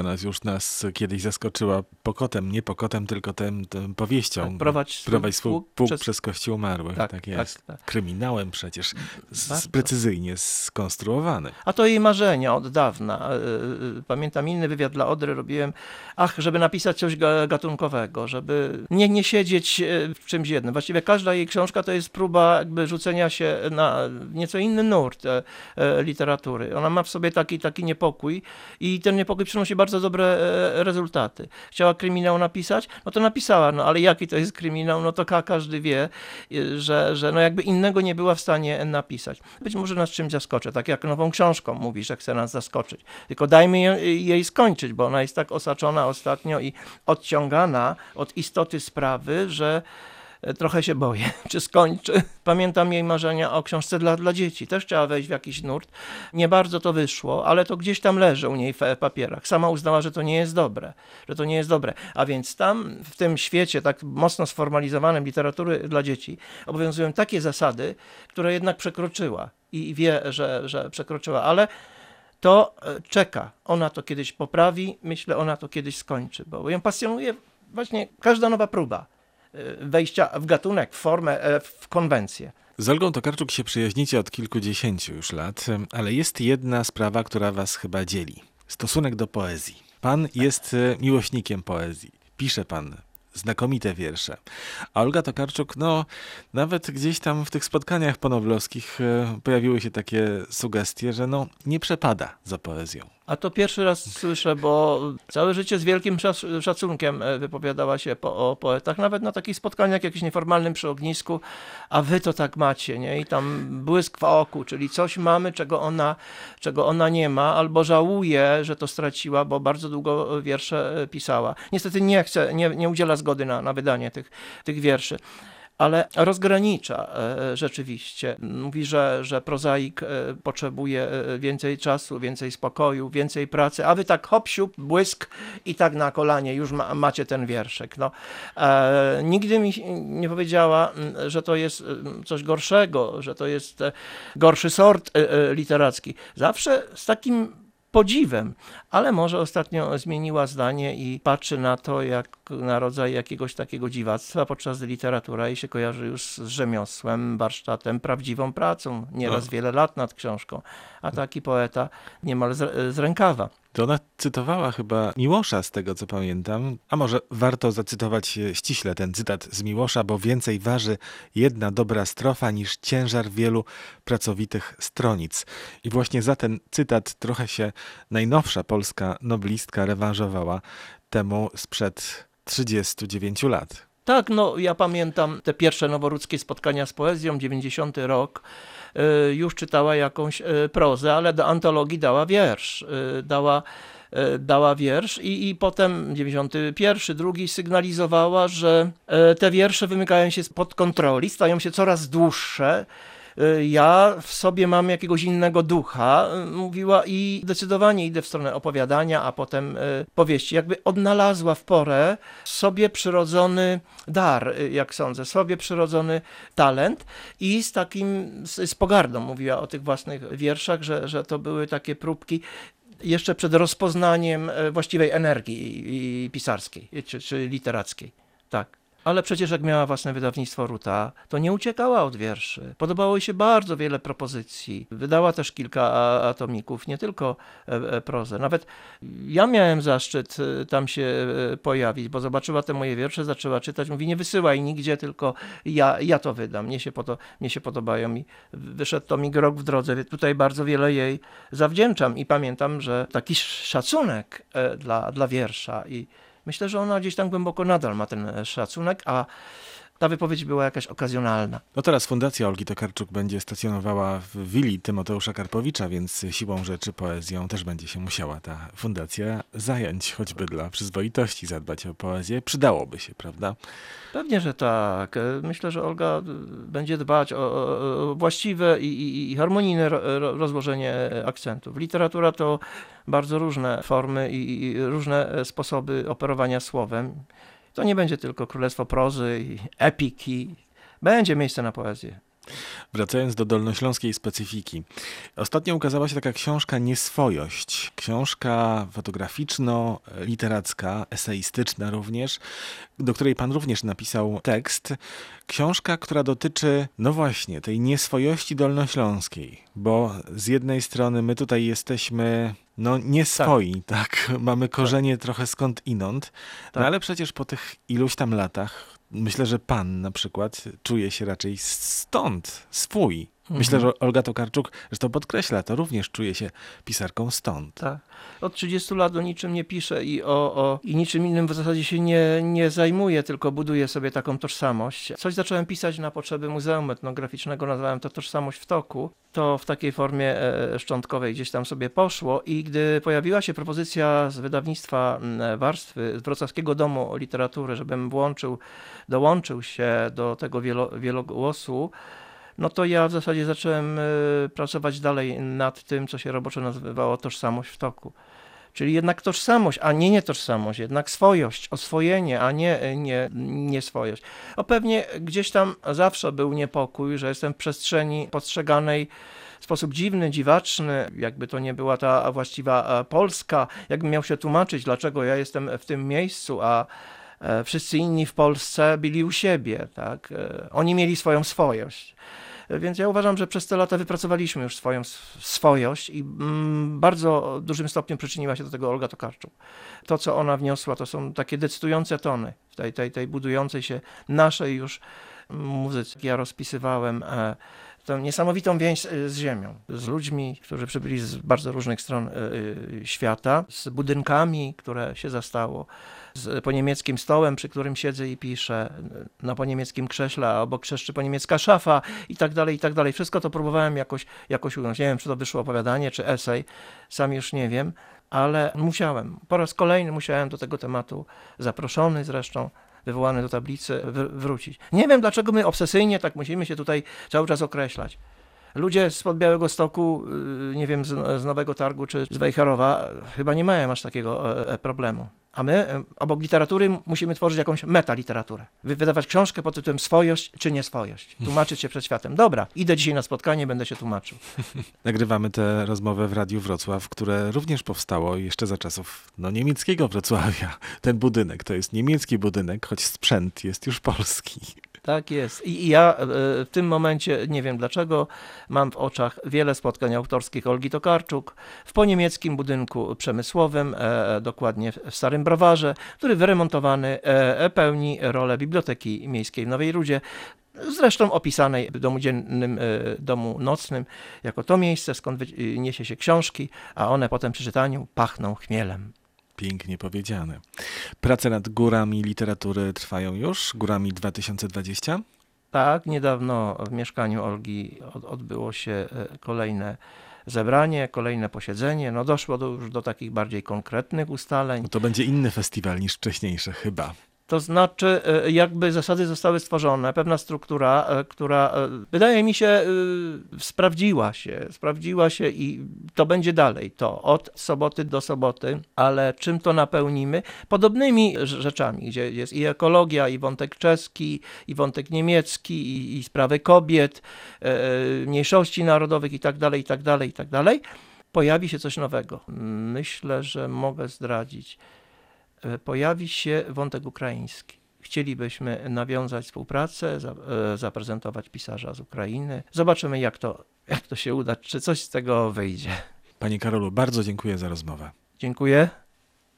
Ona już nas kiedyś zaskoczyła pokotem, nie pokotem, tylko tym, tym powieścią. Tak, prowadź, Prowadź swój pług pług przez- przez kościół umarłych. Tak, Tak, jest. tak, tak. Kryminałem przecież z, precyzyjnie skonstruowany. A to jej marzenia od dawna. E, e, Pamiętam inny wywiad dla Odry robiłem, ach, żeby napisać coś ga- gatunkowego, żeby nie, nie siedzieć e, w czymś jednym. Właściwie każda jej książka to jest próba jakby rzucenia się na nieco inny nurt literatury. Ona ma w sobie taki, taki niepokój i ten niepokój przynosi bardzo dobre e, rezultaty. Chciała kryminał napisać, no to napisała, no ale jaki to jest kryminał, no to ka- każdy wie, e, że, że no jakby innego nie była w stanie napisać. Być może nas czymś zaskoczy, tak jak nową książką mówisz, że chce nas zaskoczyć. Tylko dajmy jej, jej skończyć, bo ona jest tak osaczona ostatnio i odciągana od istoty sprawy, że e, trochę się boję, czy skończy. Pamiętam jej marzenia o książce dla, dla dzieci. Też chciała wejść w jakiś nurt. Nie bardzo to wyszło, ale to gdzieś tam leży u niej w e, papierach. Sama uznała, że to nie jest dobre, że to nie jest dobre. A więc tam, w tym świecie tak mocno sformalizowanym literatury dla dzieci, obowiązują takie zasady, które jednak przekroczyła i wie, że, że przekroczyła, ale to e, czeka. Ona to kiedyś poprawi, myślę, ona to kiedyś skończy, bo ją pasjonuje właśnie każda nowa próba e, wejścia w gatunek, w formę, e, w konwencję. Z Olgą Tokarczuk się przyjaźnicie od kilkudziesięciu już lat, ale jest jedna sprawa, która was chyba dzieli. Stosunek do poezji. Pan jest e, miłośnikiem poezji. Pisze pan znakomite wiersze. A Olga Tokarczuk, no, nawet gdzieś tam w tych spotkaniach ponowlowskich e, pojawiły się takie sugestie, że no, nie przepada za poezją. A to pierwszy raz słyszę, bo całe życie z wielkim szac- szacunkiem e, wypowiadała się po, o poetach, nawet na takich spotkaniach jakimś nieformalnym przy ognisku, a wy to tak macie, nie? I tam błysk w oku, czyli coś mamy, czego ona, czego ona nie ma, albo żałuje, że to straciła, bo bardzo długo wiersze e, pisała. Niestety nie chce, nie, nie udziela zgody na, na wydanie tych, tych wierszy. Ale rozgranicza e, rzeczywiście. Mówi, że, że prozaik e, potrzebuje e, więcej czasu, więcej spokoju, więcej pracy, a wy tak hop, siup, błysk i tak na kolanie już ma, macie ten wierszek. No. Nigdy mi nie powiedziała, że to jest coś gorszego, że to jest gorszy sort literacki. Zawsze z takim podziwem, ale może ostatnio zmieniła zdanie i patrzy na to jak na rodzaj jakiegoś takiego dziwactwa, podczas gdy literatura jej się kojarzy już z rzemiosłem, warsztatem, prawdziwą pracą, nieraz No. wiele lat nad książką, a taki poeta niemal z, z rękawa. To ona cytowała chyba Miłosza, z tego co pamiętam. A może warto zacytować e, ściśle ten cytat z Miłosza, bo więcej waży jedna dobra strofa niż ciężar wielu pracowitych stronic. I właśnie za ten cytat trochę się najnowsza polska noblistka rewanżowała temu sprzed 39 lat. Tak, no ja pamiętam te pierwsze noworudzkie spotkania z poezją, 90 rok. y, Już czytała jakąś y, prozę, ale do antologii dała wiersz. y, Dała, dała wiersz i, i potem 91, drugi sygnalizowała, że te wiersze wymykają się spod kontroli, stają się coraz dłuższe. Y, Ja w sobie mam jakiegoś innego ducha, y, mówiła, i zdecydowanie idę w stronę opowiadania, a potem y, powieści. Jakby odnalazła w porę sobie przyrodzony dar, jak sądzę, sobie przyrodzony talent i z takim, z, z pogardą mówiła o tych własnych wierszach, że, że to były takie próbki jeszcze przed rozpoznaniem właściwej energii pisarskiej, czy, czy literackiej. Tak. Ale przecież jak miała własne wydawnictwo Ruta, to nie uciekała od wierszy. Podobało jej się bardzo wiele propozycji. Wydała też kilka atomików, nie tylko e, e, prozę. Nawet ja miałem zaszczyt e, tam się pojawić, bo zobaczyła te moje wiersze, zaczęła czytać. Mówi, nie wysyłaj nigdzie, tylko ja, ja to wydam. Mnie się, podo, mnie się podobają. I wyszedł tomik Rok w drodze. Tutaj bardzo wiele jej zawdzięczam i pamiętam, że taki szacunek dla, dla wiersza i myślę, że ona gdzieś tam głęboko nadal ma ten e, szacunek, a ta wypowiedź była jakaś okazjonalna. No teraz Fundacja Olgi Tokarczuk będzie stacjonowała w willi Tymoteusza Karpowicza, więc siłą rzeczy poezją też będzie się musiała ta fundacja zająć, choćby dla przyzwoitości zadbać o poezję. Przydałoby się, prawda? Pewnie, że tak. Myślę, że Olga będzie dbać o, o, właściwe i, i, i harmonijne ro, ro, rozłożenie akcentów. Literatura to bardzo różne formy i, różne sposoby operowania słowem. To nie będzie tylko królestwo prozy i epiki. Będzie miejsce na poezję. Wracając do dolnośląskiej specyfiki. Ostatnio ukazała się taka książka Nieswojość. Książka fotograficzno-literacka, eseistyczna również, do której pan również napisał tekst. Książka, która dotyczy, no właśnie, tej nieswojości dolnośląskiej. Bo z jednej strony my tutaj jesteśmy no nie swoi, tak. tak. Mamy korzenie tak. trochę skąd inąd, no tak. no ale przecież po tych iluś tam latach myślę, że pan na przykład czuje się raczej stąd, swój. Myślę, mhm. że Olga Tokarczuk, że to podkreśla, to również czuje się pisarką stąd. Tak. Od 30 lat o niczym nie pisze i, o, o, i niczym innym w zasadzie się nie, nie zajmuje, tylko buduje sobie taką tożsamość. Coś zacząłem pisać na potrzeby Muzeum Etnograficznego, nazwałem to Tożsamość w toku. To w takiej formie e, szczątkowej gdzieś tam sobie poszło i gdy pojawiła się propozycja z wydawnictwa Warstwy, z Wrocławskiego Domu Literatury, żebym włączył, dołączył się do tego wielo, wielogłosu, no to ja w zasadzie zacząłem e, pracować dalej nad tym, co się roboczo nazywało tożsamość w toku. Czyli jednak tożsamość, a nie nietożsamość, jednak swojość, oswojenie, a nie, e, nie, nie swojość. O pewnie gdzieś tam zawsze był niepokój, że jestem w przestrzeni postrzeganej w sposób dziwny, dziwaczny, jakby to nie była ta właściwa e, Polska, jakbym miał się tłumaczyć, dlaczego ja jestem w tym miejscu, a wszyscy inni w Polsce byli u siebie, tak? Oni mieli swoją swojość. Więc ja uważam, że przez te lata wypracowaliśmy już swoją swojość i mm, bardzo dużym stopniu przyczyniła się do tego Olga Tokarczuk. To, co ona wniosła, to są takie decydujące tony w tej, tej, tej budującej się naszej już muzyce. Ja rozpisywałem tą niesamowitą więź z ziemią, z ludźmi, którzy przybyli z bardzo różnych stron e, e, świata, z budynkami, które się zastało, z po niemieckim stołem, przy którym siedzę i piszę, na po niemieckim krześle, a obok krzeszczy po niemiecka szafa i tak dalej, i tak dalej. Wszystko to próbowałem jakoś, jakoś ująć. Nie wiem, czy to wyszło opowiadanie, czy esej, sam już nie wiem, ale musiałem. Po raz kolejny musiałem do tego tematu, zaproszony zresztą, wywołany do tablicy, wrócić. Nie wiem, dlaczego my obsesyjnie tak musimy się tutaj cały czas określać. Ludzie spod Białego Stoku, y, nie wiem, z, Nowego Targu czy z Wejherowa, chyba nie mają aż takiego e, e, problemu. A my obok literatury musimy tworzyć jakąś metaliteraturę. Wydawać książkę pod tytułem Swojość czy nieswojość. Tłumaczyć się przed światem. Dobra, idę dzisiaj na spotkanie, będę się tłumaczył. Nagrywamy tę rozmowę w Radiu Wrocław, które również powstało jeszcze za czasów no, niemieckiego Wrocławia. Ten budynek to jest niemiecki budynek, choć sprzęt jest już polski. Tak jest. I ja e, w tym momencie, nie wiem dlaczego, mam w oczach wiele spotkań autorskich Olgi Tokarczuk w poniemieckim budynku przemysłowym, e, dokładnie w Starym Browarze, który wyremontowany e, pełni rolę Biblioteki Miejskiej w Nowej Rudzie zresztą opisanej w domu dziennym, domu nocnym, jako to miejsce, skąd niesie się książki, a one potem przy czytaniu pachną chmielem. Pięknie powiedziane. Prace nad górami literatury trwają już, górami 2020? Tak, niedawno w mieszkaniu Olgi odbyło się e, kolejne zebranie, kolejne posiedzenie. No doszło do, już do takich bardziej konkretnych ustaleń. No to będzie inny festiwal niż wcześniejsze chyba. To znaczy, e, jakby zasady zostały stworzone, pewna struktura, e, która e, wydaje mi się sprawdziła się, sprawdziła się i to będzie dalej, to od soboty do soboty, ale czym to napełnimy? Podobnymi rzeczami, gdzie jest i ekologia, i wątek czeski, i wątek niemiecki, i, i sprawy kobiet, mniejszości narodowych i tak dalej, i tak dalej, i tak dalej. Pojawi się coś nowego. Myślę, że mogę zdradzić pojawi się wątek ukraiński. Chcielibyśmy nawiązać współpracę, e, zaprezentować pisarza z Ukrainy. Zobaczymy, jak to, jak to się uda, czy coś z tego wyjdzie. Panie Karolu, bardzo dziękuję za rozmowę. Dziękuję.